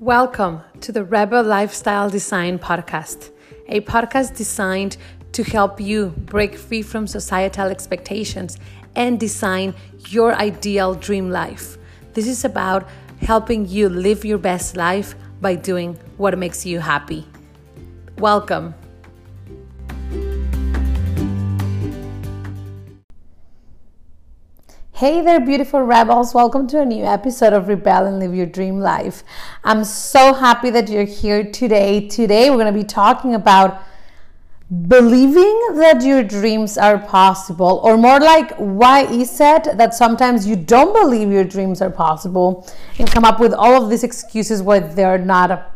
Welcome to the Rebel Lifestyle Design Podcast, a podcast designed to help you break free from societal expectations and design your ideal dream life. This is about helping you live your best life by doing what makes you happy. Welcome. Hey there, beautiful rebels. Welcome to a new episode of Rebel and Live Your Dream Life. I'm so happy that you're here today. Today, we're going to be talking about believing that your dreams are possible, or more like, why is it that sometimes you don't believe your dreams are possible and come up with all of these excuses why they're not,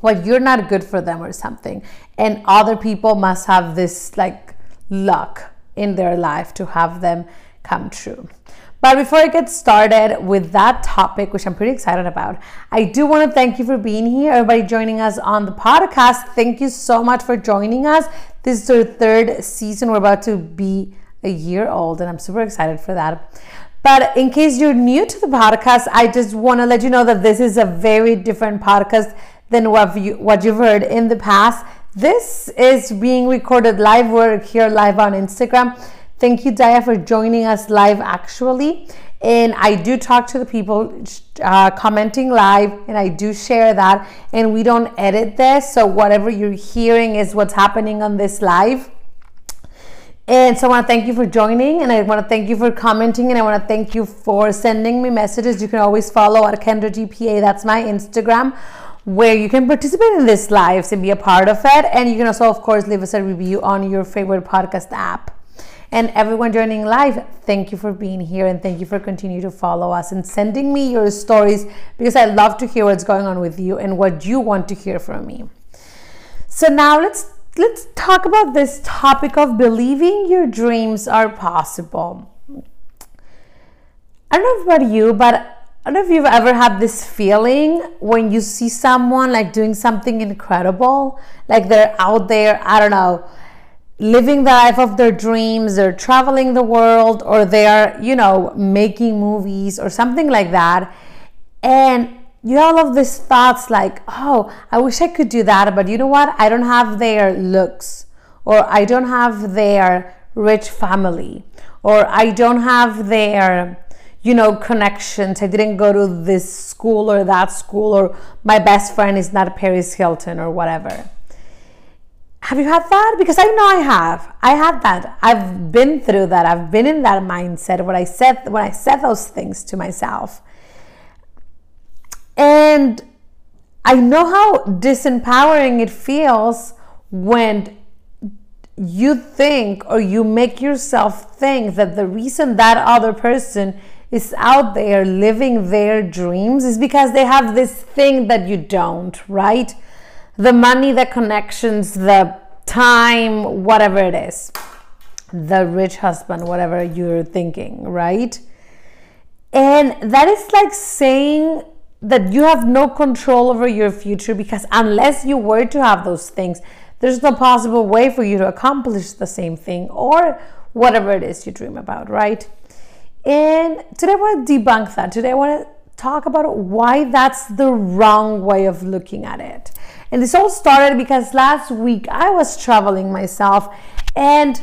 why you're not good for them or something. And other people must have this like luck in their life to have them come true. But before I get started with that topic, which I'm pretty excited about, I do want to thank you for being here, everybody joining us on the podcast. Thank you so much for joining us. This is our third season. We're about to be a year old, and I'm super excited for that. But in case you're new to the podcast, I just want to let you know that this is a very different podcast than what, you, what you've heard in the past. This is being recorded live. We're here live on Instagram. Thank you, Daya, for joining us live actually. And I do talk to the people uh, commenting live, and I do share that. And we don't edit this, so whatever you're hearing is what's happening on this live. And so I want to thank you for joining, and I want to thank you for commenting, and I want to thank you for sending me messages. You can always follow at Kendra GPA, that's my Instagram, where you can participate in this lives and be a part of it. And you can also, of course, leave us a review on your favorite podcast app. And everyone joining live, thank you for being here and thank you for continuing to follow us and sending me your stories because I love to hear what's going on with you and what you want to hear from me. So now let's let's talk about this topic of believing your dreams are possible. I don't know about you, but I don't know if you've ever had this feeling when you see someone like doing something incredible, like they're out there, I don't know, living the life of their dreams, they're traveling the world, or they're, you know, making movies or something like that. And you all of these thoughts like, oh, I wish I could do that, but you know what? I don't have their looks, or I don't have their rich family, or I don't have their you know, connections. I didn't go to this school or that school, or my best friend is not Paris Hilton or whatever. Have you had that? Because I know I have. I had that. I've been through that. I've been in that mindset when I said when I said those things to myself. And I know how disempowering it feels when you think or you make yourself think that the reason that other person is out there living their dreams is because they have this thing that you don't, right? The money, the connections, the time, whatever it is, the rich husband, whatever you're thinking, right? And that is like saying that you have no control over your future because unless you were to have those things, there's no possible way for you to accomplish the same thing or whatever it is you dream about, right? And today I want to debunk that. Today I want to talk about why that's the wrong way of looking at it. And this all started because last week I was traveling myself and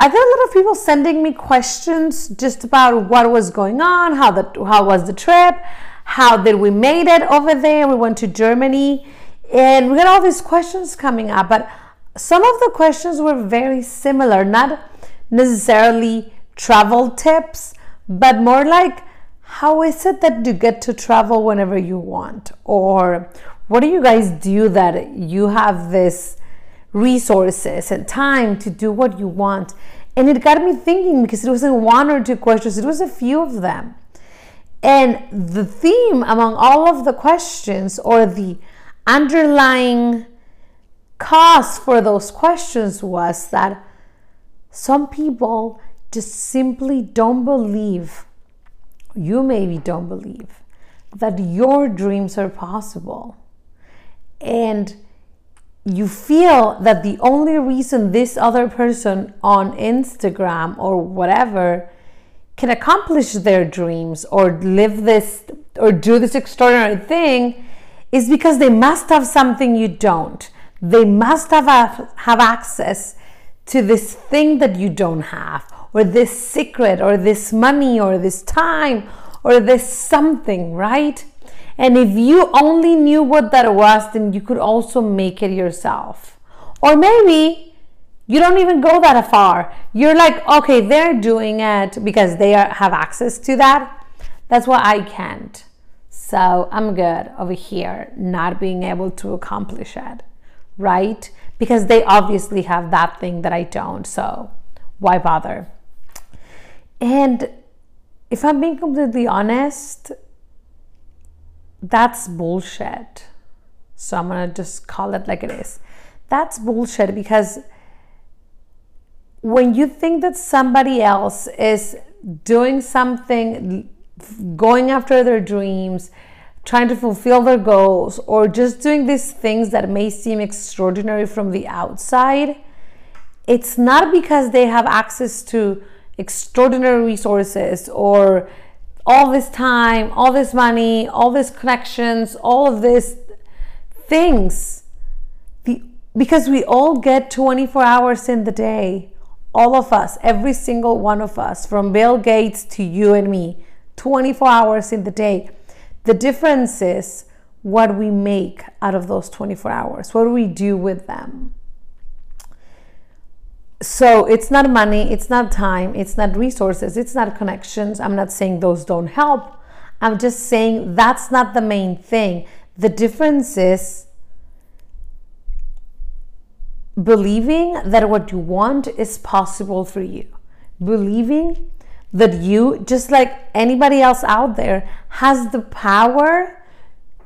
I got a lot of people sending me questions just about what was going on, how the how was the trip, how did we made it over there? We went to Germany and we got all these questions coming up, but some of the questions were very similar, not necessarily travel tips, but more like how is it that you get to travel whenever you want? Or what do you guys do that you have this resources and time to do what you want? And it got me thinking because it wasn't one or two questions, it was a few of them. And the theme among all of the questions or the underlying cause for those questions was that some people just simply don't believe, you maybe don't believe, that your dreams are possible and you feel that the only reason this other person on Instagram or whatever can accomplish their dreams or live this or do this extraordinary thing is because they must have something you don't. They must have, have access to this thing that you don't have, or this secret, or this money, or this time, or this something, right? And if you only knew what that was, then you could also make it yourself. Or maybe you don't even go that far. You're like, okay, they're doing it because they are, have access to that. That's why I can't. So I'm good over here, not being able to accomplish it, right? Because they obviously have that thing that I don't. So why bother? And if I'm being completely honest, that's bullshit. So I'm gonna just call it like it is. That's bullshit because when you think that somebody else is doing something, going after their dreams, trying to fulfill their goals, or just doing these things that may seem extraordinary from the outside, it's not because they have access to extraordinary resources or all this time, all this money, all these connections, all of these things. The, because we all get 24 hours in the day. All of us, every single one of us, from Bill Gates to you and me, 24 hours in the day. The difference is what we make out of those 24 hours. What do we do with them? So it's not money, it's not time, it's not resources, it's not connections. I'm not saying those don't help. I'm just saying that's not the main thing. The difference is believing that what you want is possible for you. Believing that you, just like anybody else out there, has the power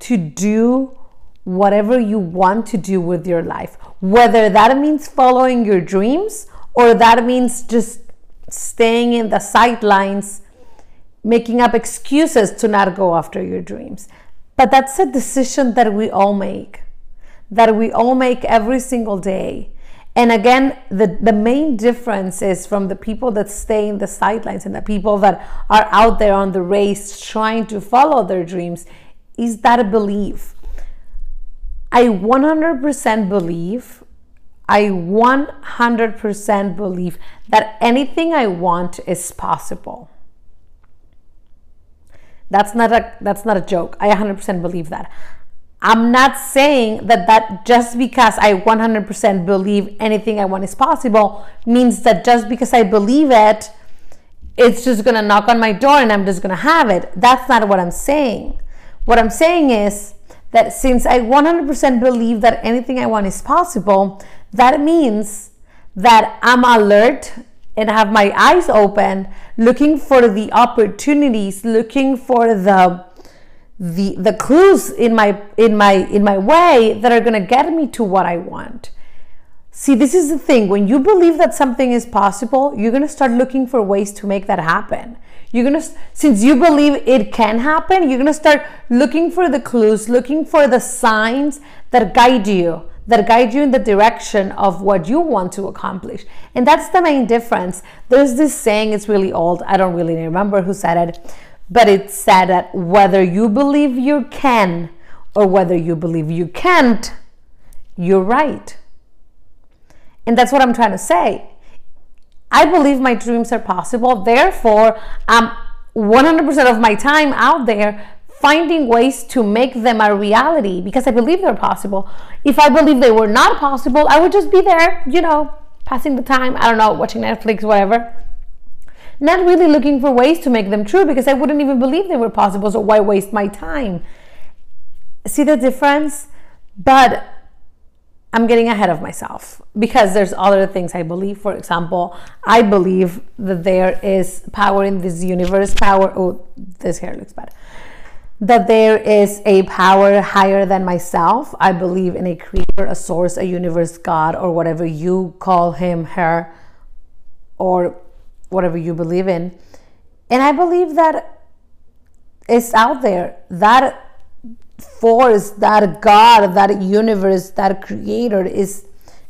to do whatever you want to do with your life, whether that means following your dreams or that means just staying in the sidelines, making up excuses to not go after your dreams. But that's a decision that we all make, that we all make every single day. And again, the, the main difference is from the people that stay in the sidelines and the people that are out there on the race trying to follow their dreams is that belief I 100% believe, I 100% believe that anything I want is possible. That's not a that's not a joke. I 100% believe that. I'm not saying that that just because I 100% believe anything I want is possible means that just because I believe it it's just going to knock on my door and I'm just going to have it. That's not what I'm saying. What I'm saying is that since I 100% believe that anything I want is possible, that means that I'm alert and have my eyes open, looking for the opportunities, looking for the the the clues in my in my in my way that are going to get me to what I want. See, this is the thing. When you believe that something is possible, you're going to start looking for ways to make that happen. You're going to, since you believe it can happen, you're going to start looking for the clues, looking for the signs that guide you, that guide you in the direction of what you want to accomplish. And that's the main difference. There's this saying, it's really old. I don't really remember who said it, but it said that whether you believe you can or whether you believe you can't, you're right. And that's what I'm trying to say I believe my dreams are possible. Therefore, I'm 100% of my time out there finding ways to make them a reality because I believe they're possible. If I believe they were not possible, I would just be there, you know, passing the time, I don't know, watching Netflix, whatever. Not really looking for ways to make them true because I wouldn't even believe they were possible, so why waste my time? See the difference? But I'm getting ahead of myself because there's other things I believe. For example, I believe that there is power in this universe, power. Oh, this hair looks bad. That there is a power higher than myself. I believe in a creator, a source, a universe, God, or whatever you call him, her, or whatever you believe in. And I believe that it's out there. That force, that God, that universe, that creator is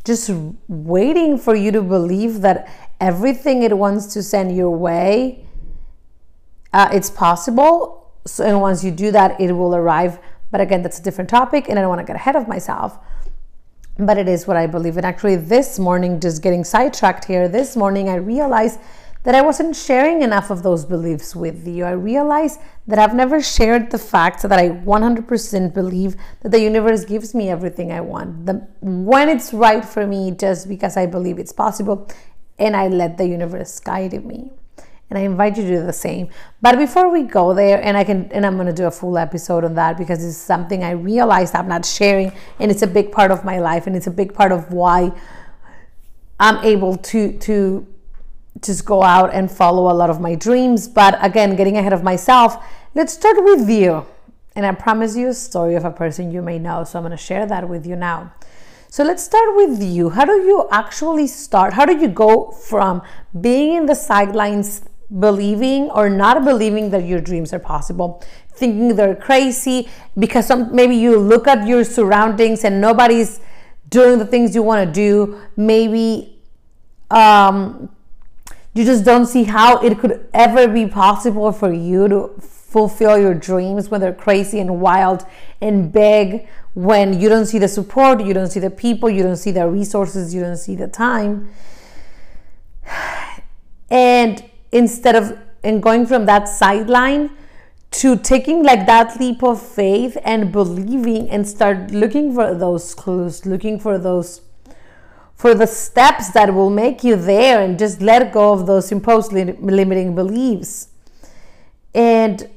just waiting for you to believe that everything it wants to send your way, uh, it's possible. So, and once you do that, it will arrive But again, that's a different topic, and I don't want to get ahead of myself. But it is what I believe. And actually, this morning, just getting sidetracked here, this morning I realized that I wasn't sharing enough of those beliefs with you. I realized that I've never shared the fact that I 100% believe that the universe gives me everything I want. The, when it's right for me, just because I believe it's possible, and I let the universe guide me. And I invite you to do the same. But before we go there, and I can, and I'm going to do a full episode on that because it's something I realized I'm not sharing, and it's a big part of my life, and it's a big part of why I'm able to to just go out and follow a lot of my dreams. But again, getting ahead of myself, let's start with you. And I promise you a story of a person you may know. So I'm going to share that with you now. So let's start with you. How do you actually start? How do you go from being in the sidelines, believing or not believing that your dreams are possible, thinking they're crazy because some, maybe you look at your surroundings and nobody's doing the things you want to do. Maybe um, you just don't see how it could ever be possible for you to fulfill your dreams when they're crazy and wild and big when you don't see the support you don't see the people you don't see the resources you don't see the time. And instead of and going from that sideline to taking like that leap of faith and believing and start looking for those clues looking for those for the steps that will make you there and just let go of those imposed limiting beliefs. And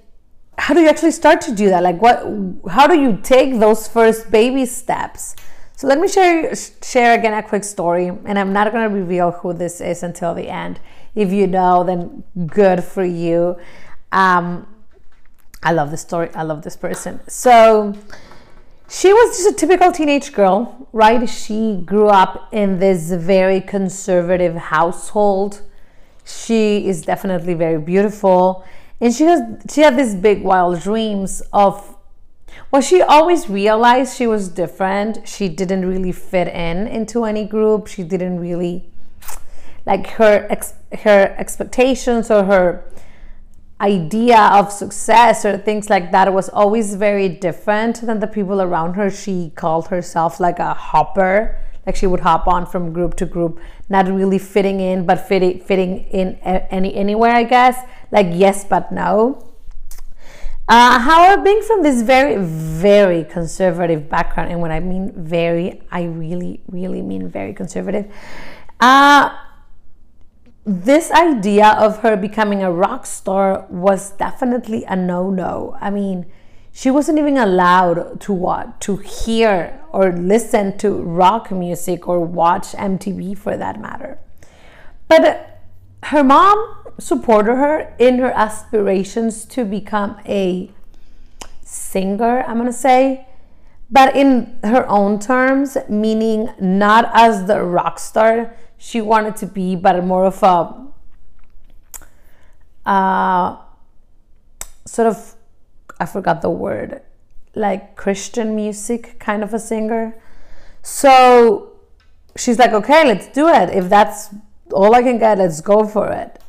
how do you actually start to do that? Like what how do you take those first baby steps? So let me share share again a quick story and I'm not going to reveal who this is until the end. If you know, then good for you. Um, I love this story. I love this person. So she was just a typical teenage girl, right? She grew up in this very conservative household. She is definitely very beautiful. And she has she had these big wild dreams of well, she always realized she was different. She didn't really fit in into any group. She didn't really like her ex, her expectations or her idea of success or things like that was always very different than the people around her. She called herself like a hopper, like she would hop on from group to group, not really fitting in, but fitting fitting in any anywhere, I guess. Like yes, but no. Uh, however, being from this very, very conservative background, and when I mean very, I really, really mean very conservative. Uh, this idea of her becoming a rock star was definitely a no-no. I mean, she wasn't even allowed to what to hear or listen to rock music or watch MTV for that matter. But her mom supported her in her aspirations to become a singer, I'm gonna say, but in her own terms, meaning not as the rock star she wanted to be, but more of a uh, sort of, I forgot the word, like Christian music kind of a singer. So she's like, okay, let's do it. If that's all I can get, let's go for it.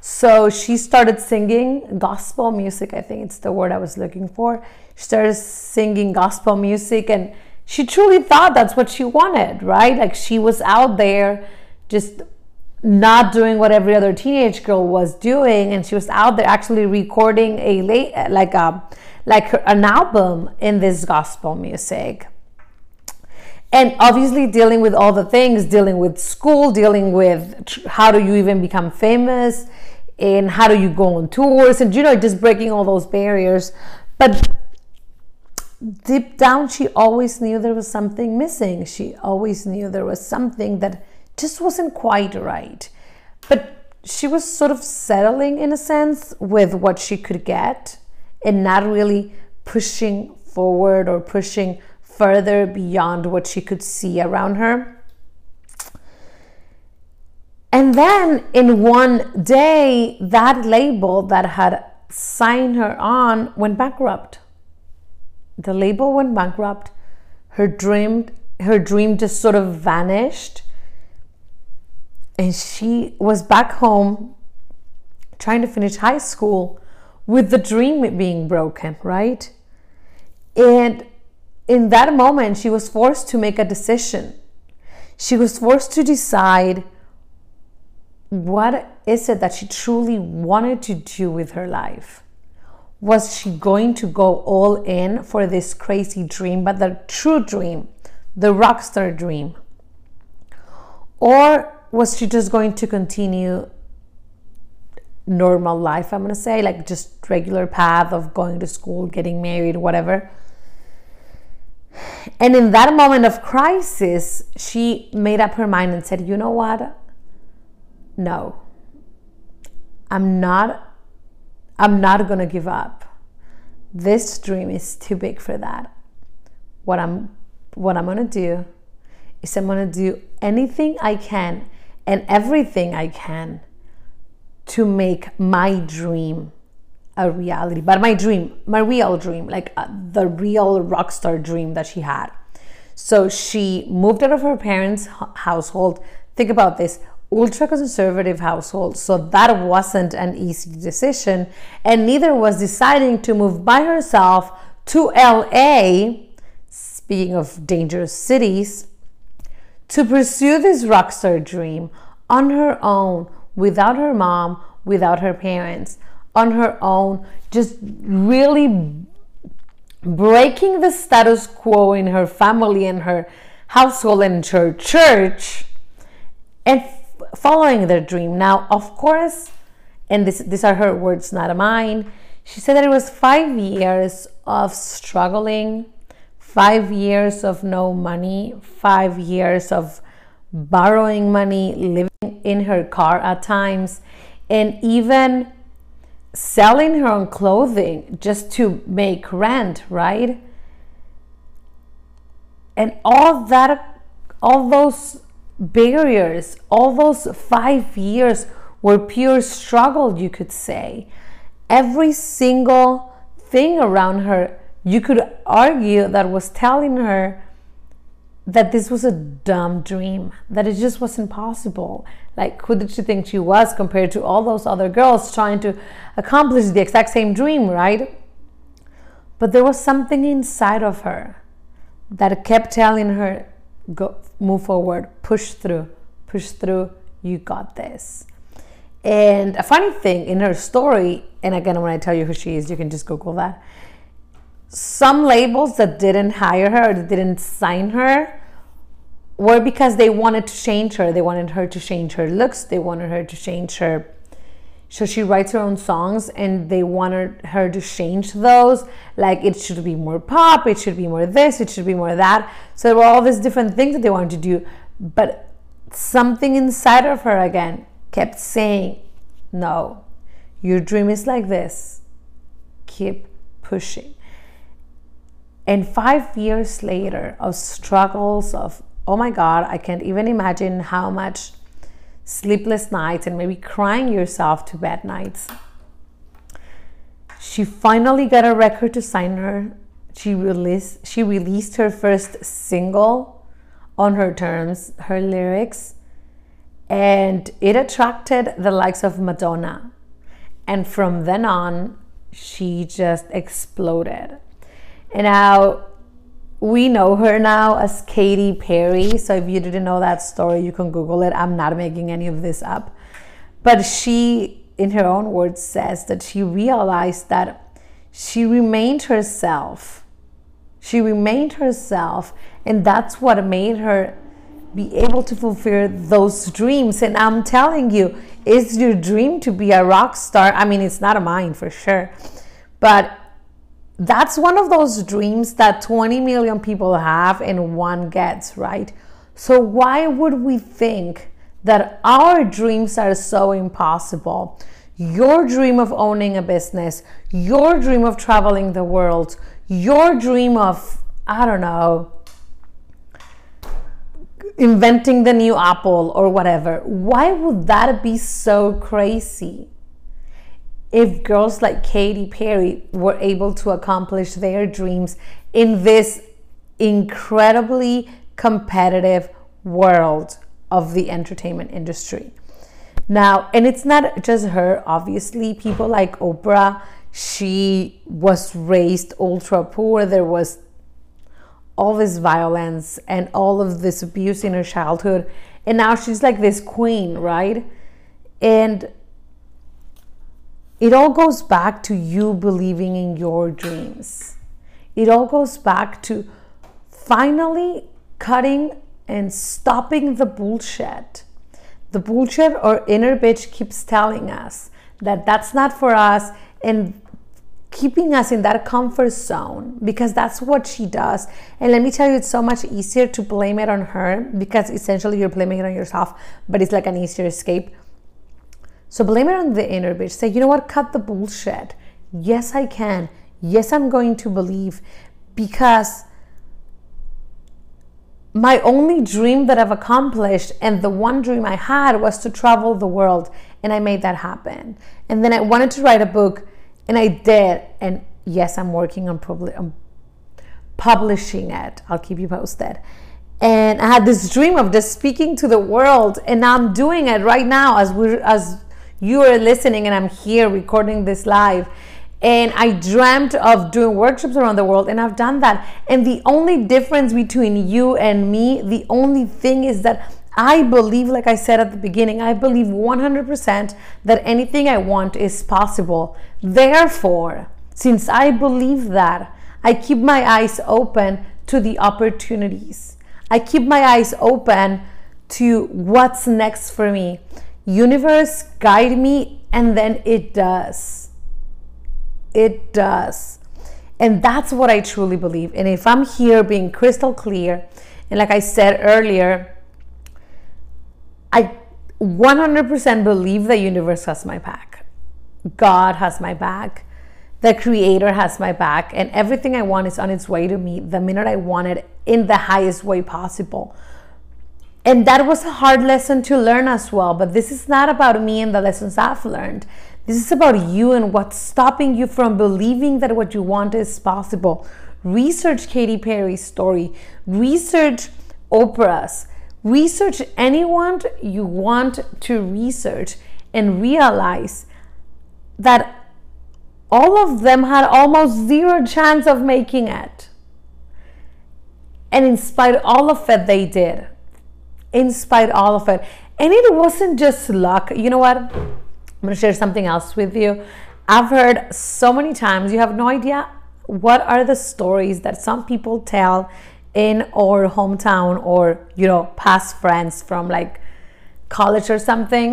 So she started singing gospel music. I think it's the word I was looking for. She started singing gospel music and she truly thought that's what she wanted, right? Like she was out there just not doing what every other teenage girl was doing and she was out there actually recording a late like a like an album in this gospel music. And obviously dealing with all the things dealing with school dealing with how do you even become famous and how do you go on tours and you know just breaking all those barriers. But deep down she always knew there was something missing. She always knew there was something that just wasn't quite right. But she was sort of settling in a sense with what she could get and not really pushing forward or pushing further beyond what she could see around her. And then in one day, that label that had signed her on went bankrupt. The label went bankrupt. Her dream, her dream just sort of vanished and she was back home trying to finish high school with the dream being broken, right? And in that moment, she was forced to make a decision. She was forced to decide what is it that she truly wanted to do with her life. Was she going to go all in for this crazy dream, but the true dream, the rockstar dream? Or was she just going to continue normal life, I'm to say, like just regular path of going to school, getting married, whatever? And in that moment of crisis, she made up her mind and said, You know what? No. I'm not I'm not going to give up. This dream is too big for that. What I'm what I'm going to do is I'm going to do anything I can and everything I can to make my dream a reality. But my dream, my real dream, like uh, the real rock star dream that she had. So she moved out of her parents' household. Think about this ultra conservative household. So that wasn't an easy decision. And neither was deciding to move by herself to LA, speaking of dangerous cities, to pursue this rock star dream on her own, without her mom, without her parents on her own, just really breaking the status quo in her family and her household and her church and f- following their dream. Now, of course, and this, these are her words, not mine. She said that it was five years of struggling, five years of no money, five years of borrowing money, living in her car at times, and even selling her own clothing just to make rent, right? And all that, all those barriers, all those five years were pure struggle, you could say. Every single thing around her, you could argue that was telling her that this was a dumb dream, that it just wasn't possible. Like, who did she think she was compared to all those other girls trying to accomplish the exact same dream, right? But there was something inside of her that kept telling her, go, move forward, push through, push through, you got this. And a funny thing in her story, and again, when I tell you who she is, you can just Google that some labels that didn't hire her or that didn't sign her were because they wanted to change her. They wanted her to change her looks. They wanted her to change her. So she writes her own songs and they wanted her to change those. Like it should be more pop, it should be more this, it should be more that. So there were all these different things that they wanted to do. But something inside of her again kept saying, No, your dream is like this. Keep pushing. And five years later of struggles, of, oh my God, I can't even imagine how much sleepless nights and maybe crying yourself to bed nights. She finally got a record to sign her. She released, she released her first single on her terms, her lyrics, and it attracted the likes of Madonna. And from then on, she just exploded. And now we know her now as Katy Perry. So if you didn't know that story, you can Google it. I'm not making any of this up. But she, in her own words, says that she realized that she remained herself. She remained herself. And that's what made her be able to fulfill those dreams. And I'm telling you, is your dream to be a rock star? I mean, it's not a mine for sure. But that's one of those dreams that 20 million people have and one gets, right? So, why would we think that our dreams are so impossible? Your dream of owning a business, your dream of traveling the world, your dream of, I don't know, inventing the new Apple or whatever. Why would that be so crazy? If girls like Katy Perry were able to accomplish their dreams in this incredibly competitive world of the entertainment industry. Now, and it's not just her, obviously, people like Oprah, she was raised ultra poor. There was all this violence and all of this abuse in her childhood. And now she's like this queen, right? And it all goes back to you believing in your dreams. It all goes back to finally cutting and stopping the bullshit. The bullshit or inner bitch keeps telling us that that's not for us and keeping us in that comfort zone because that's what she does. And let me tell you, it's so much easier to blame it on her because essentially you're blaming it on yourself, but it's like an easier escape. So blame it on the inner bitch. Say, you know what? Cut the bullshit. Yes, I can. Yes, I'm going to believe because my only dream that I've accomplished and the one dream I had was to travel the world and I made that happen. And then I wanted to write a book and I did. And yes, I'm working on, probably on publishing it. I'll keep you posted. And I had this dream of just speaking to the world, and I'm doing it right now as we're as you are listening, and I'm here recording this live. And I dreamt of doing workshops around the world, and I've done that. And the only difference between you and me, the only thing is that I believe, like I said at the beginning, I believe 100% that anything I want is possible. Therefore, since I believe that, I keep my eyes open to the opportunities. I keep my eyes open to what's next for me. Universe, guide me, and then it does. It does. And that's what I truly believe. And if I'm here being crystal clear, and like I said earlier, I 100% believe the universe has my back. God has my back. The creator has my back. And everything I want is on its way to me the minute I want it in the highest way possible. And that was a hard lesson to learn as well. But this is not about me and the lessons I've learned. This is about you and what's stopping you from believing that what you want is possible. Research Katy Perry's story, research Oprah's Research anyone you want to research and realize that all of them had almost zero chance of making it. And in spite of all of it, they did. In spite of all of it. And it wasn't just luck. You know what? I'm going to share something else with you. I've heard so many times, you have no idea what are the stories that some people tell in our hometown or you know past friends from like college or something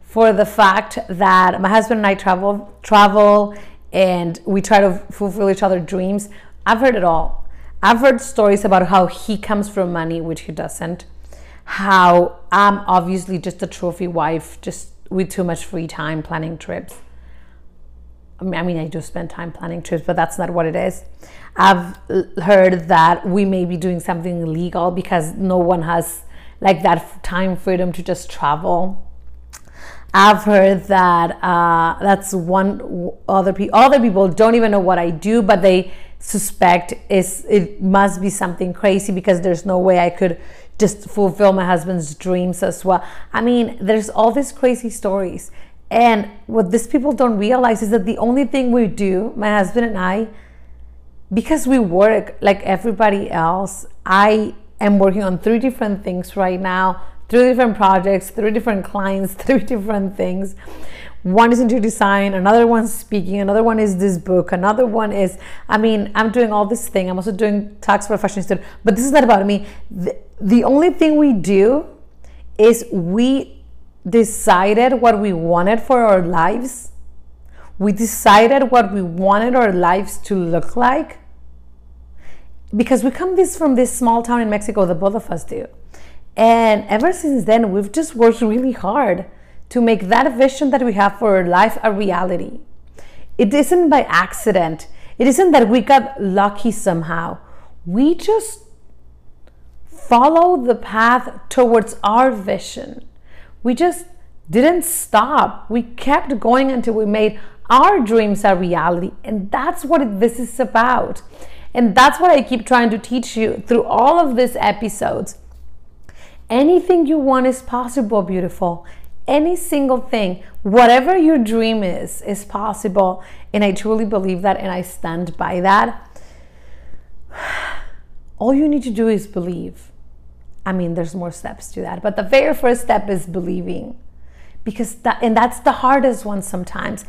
for the fact that my husband and I travel travel and we try to fulfill each other's dreams. I've heard it all. I've heard stories about how he comes from money, which he doesn't. How I'm obviously just a trophy wife, just with too much free time planning trips. I mean, I do spend time planning trips, but that's not what it is. I've heard that we may be doing something illegal because no one has like that time freedom to just travel. I've heard that uh, that's one other people. Other people don't even know what I do, but they suspect is it must be something crazy because there's no way I could just fulfill my husband's dreams as well. I mean, there's all these crazy stories, and what these people don't realize is that the only thing we do, my husband and I, because we work like everybody else, I am working on three different things right now, three different projects, three different clients, three different things. One is interior design, another one's speaking, another one is this book, another one is, I mean, I'm doing all this thing. I'm also doing tax profession student, but this is not about me. The, the only thing we do is we decided what we wanted for our lives. We decided what we wanted our lives to look like because we come this from this small town in Mexico, the both of us do. And ever since then, we've just worked really hard to make that vision that we have for our life a reality. It isn't by accident. It isn't that we got lucky somehow. We just follow the path towards our vision. We just didn't stop. We kept going until we made our dreams a reality. And that's what this is about. And that's what I keep trying to teach you through all of these episodes. Anything you want is possible, beautiful. Any single thing, whatever your dream is, is possible. And I truly believe that and I stand by that. All you need to do is believe. I mean, there's more steps to that, but the very first step is believing. Because that, and that's the hardest one sometimes.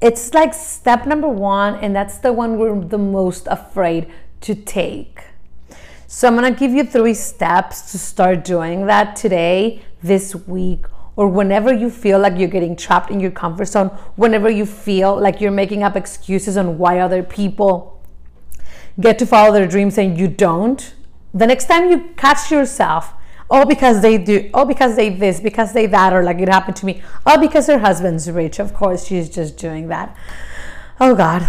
It's like step number one, and that's the one we're the most afraid to take. So I'm gonna give you three steps to start doing that today, this week, or whenever you feel like you're getting trapped in your comfort zone, whenever you feel like you're making up excuses on why other people get to follow their dreams and you don't, the next time you catch yourself, oh, because they do, oh, because they this, because they that, or like it happened to me, oh, because her husband's rich. Of course, she's just doing that. Oh, God,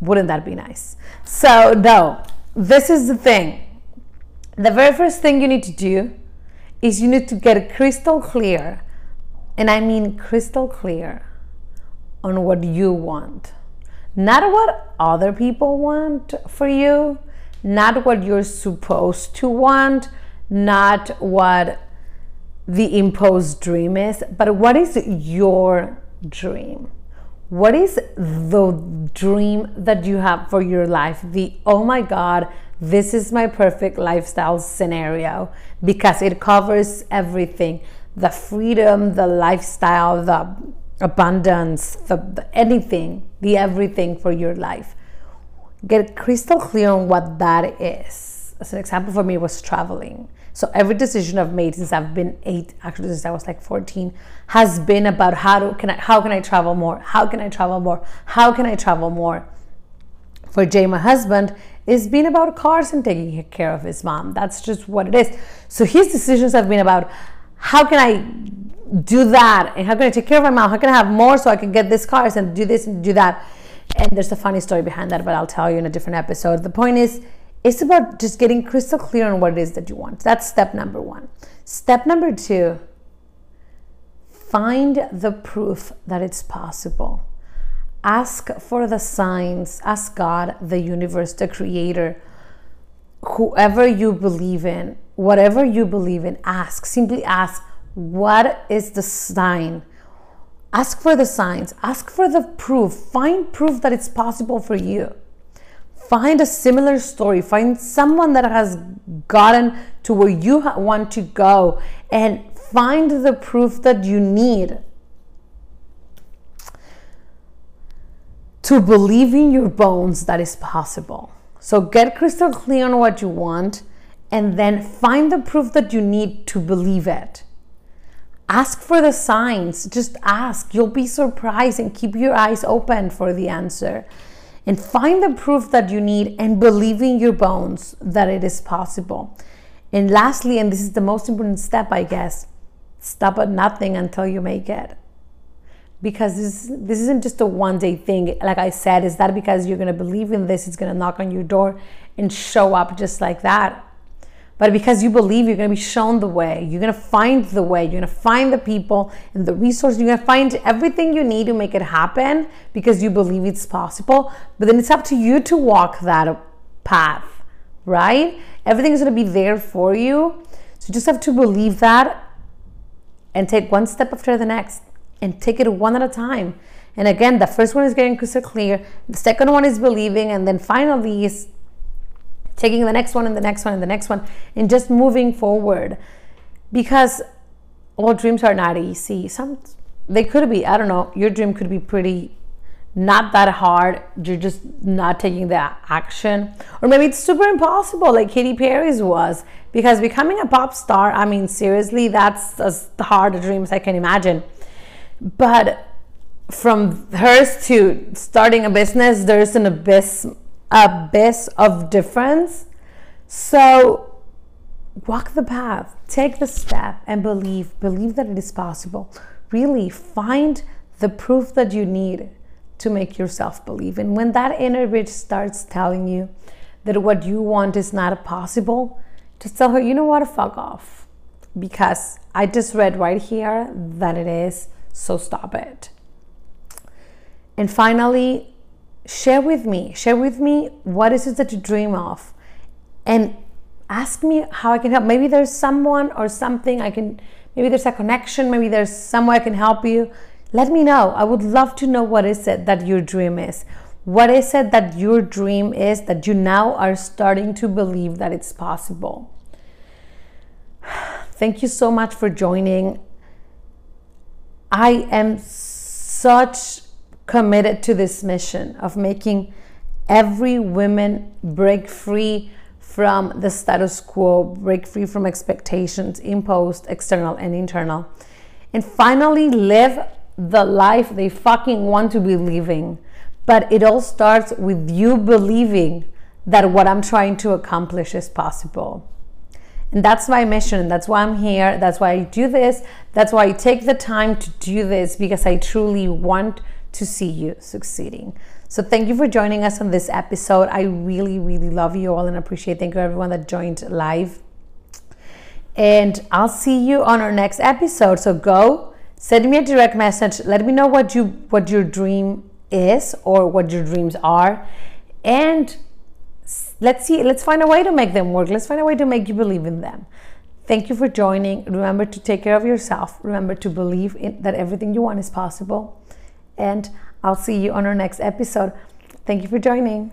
wouldn't that be nice? So, no, this is the thing. The very first thing you need to do is you need to get crystal clear and I mean crystal clear on what you want. Not what other people want for you, not what you're supposed to want, not what the imposed dream is, but what is your dream? What is the dream that you have for your life? The oh my God, this is my perfect lifestyle scenario because it covers everything the freedom, the lifestyle, the abundance, the, the, anything, the everything for your life. Get crystal clear on what that is. As an example for me was traveling. So every decision I've made since I've been eight, actually since I was like 14, has been about how to can I how can I travel more? How can I travel more? How can I travel more? For Jay, my husband, it's been about cars and taking care of his mom. That's just what it is. So his decisions have been about how can I do that? And how can I take care of my mom? How can I have more so I can get this cars and do this and do that? And there's a funny story behind that, but I'll tell you in a different episode. The point is, it's about just getting crystal clear on what it is that you want. That's step number one. Step number two, find the proof that it's possible. Ask for the signs, ask God, the universe, the creator, whoever you believe in, whatever you believe in, ask. Simply ask, what is the sign? Ask for the signs, ask for the proof. Find proof that it's possible for you. Find a similar story. Find someone that has gotten to where you want to go and find the proof that you need to believe in your bones that is possible. So get crystal clear on what you want and then find the proof that you need to believe it. Ask for the signs. Just ask. You'll be surprised and keep your eyes open for the answer. And find the proof that you need and believe in your bones that it is possible. And lastly, and this is the most important step, I guess, stop at nothing until you make it. Because this, this isn't just a one day thing. Like I said, is that because you're going to believe in this, it's going to knock on your door and show up just like that? But because you believe, you're going to be shown the way. You're going to find the way. You're going to find the people and the resources. You're going to find everything you need to make it happen because you believe it's possible. But then it's up to you to walk that path, right? Everything is going to be there for you. So you just have to believe that and take one step after the next and take it one at a time. And again, the first one is getting crystal clear. The second one is believing. And then finally is taking the next one and the next one and the next one and just moving forward. Because all dreams are not easy. Some they could be i don't know your dream could be pretty not that hard. You're just not taking the action. Or maybe it's super impossible like Katy Perry's was because becoming a pop star I mean seriously that's as hard a dream as I can imagine. But from hers to starting a business there's an abyss abyss of difference. So walk the path, take the step, and believe. Believe that it is possible. Really find the proof that you need to make yourself believe. And when that inner bitch starts telling you that what you want is not possible, just tell her, you know what, fuck off. Because I just read right here that it is, so stop it. And finally, share with me share with me what is it that you dream of and ask me how i can help maybe there's someone or something i can maybe there's a connection, maybe there's somewhere I can help you. Let me know. I would love to know what is it that your dream is. What is it that your dream is that you now are starting to believe that it's possible? Thank you so much for joining. I am such committed to this mission of making every woman break free from the status quo, break free from expectations imposed, external and internal, and finally live the life they fucking want to be living. But it all starts with you believing that what I'm trying to accomplish is possible. And that's my mission. That's why I'm here. That's why I do this. That's why I take the time to do this because I truly want to see you succeeding. So thank you for joining us on this episode. I really, really love you all and appreciate. Thank you everyone that joined live. And I'll see you on our next episode. So go send me a direct message. Let me know what you what your dream is or what your dreams are. And let's see, let's find a way to make them work. Let's find a way to make you believe in them. Thank you for joining. Remember to take care of yourself. Remember to believe in, that everything you want is possible. And I'll see you on our next episode. Thank you for joining.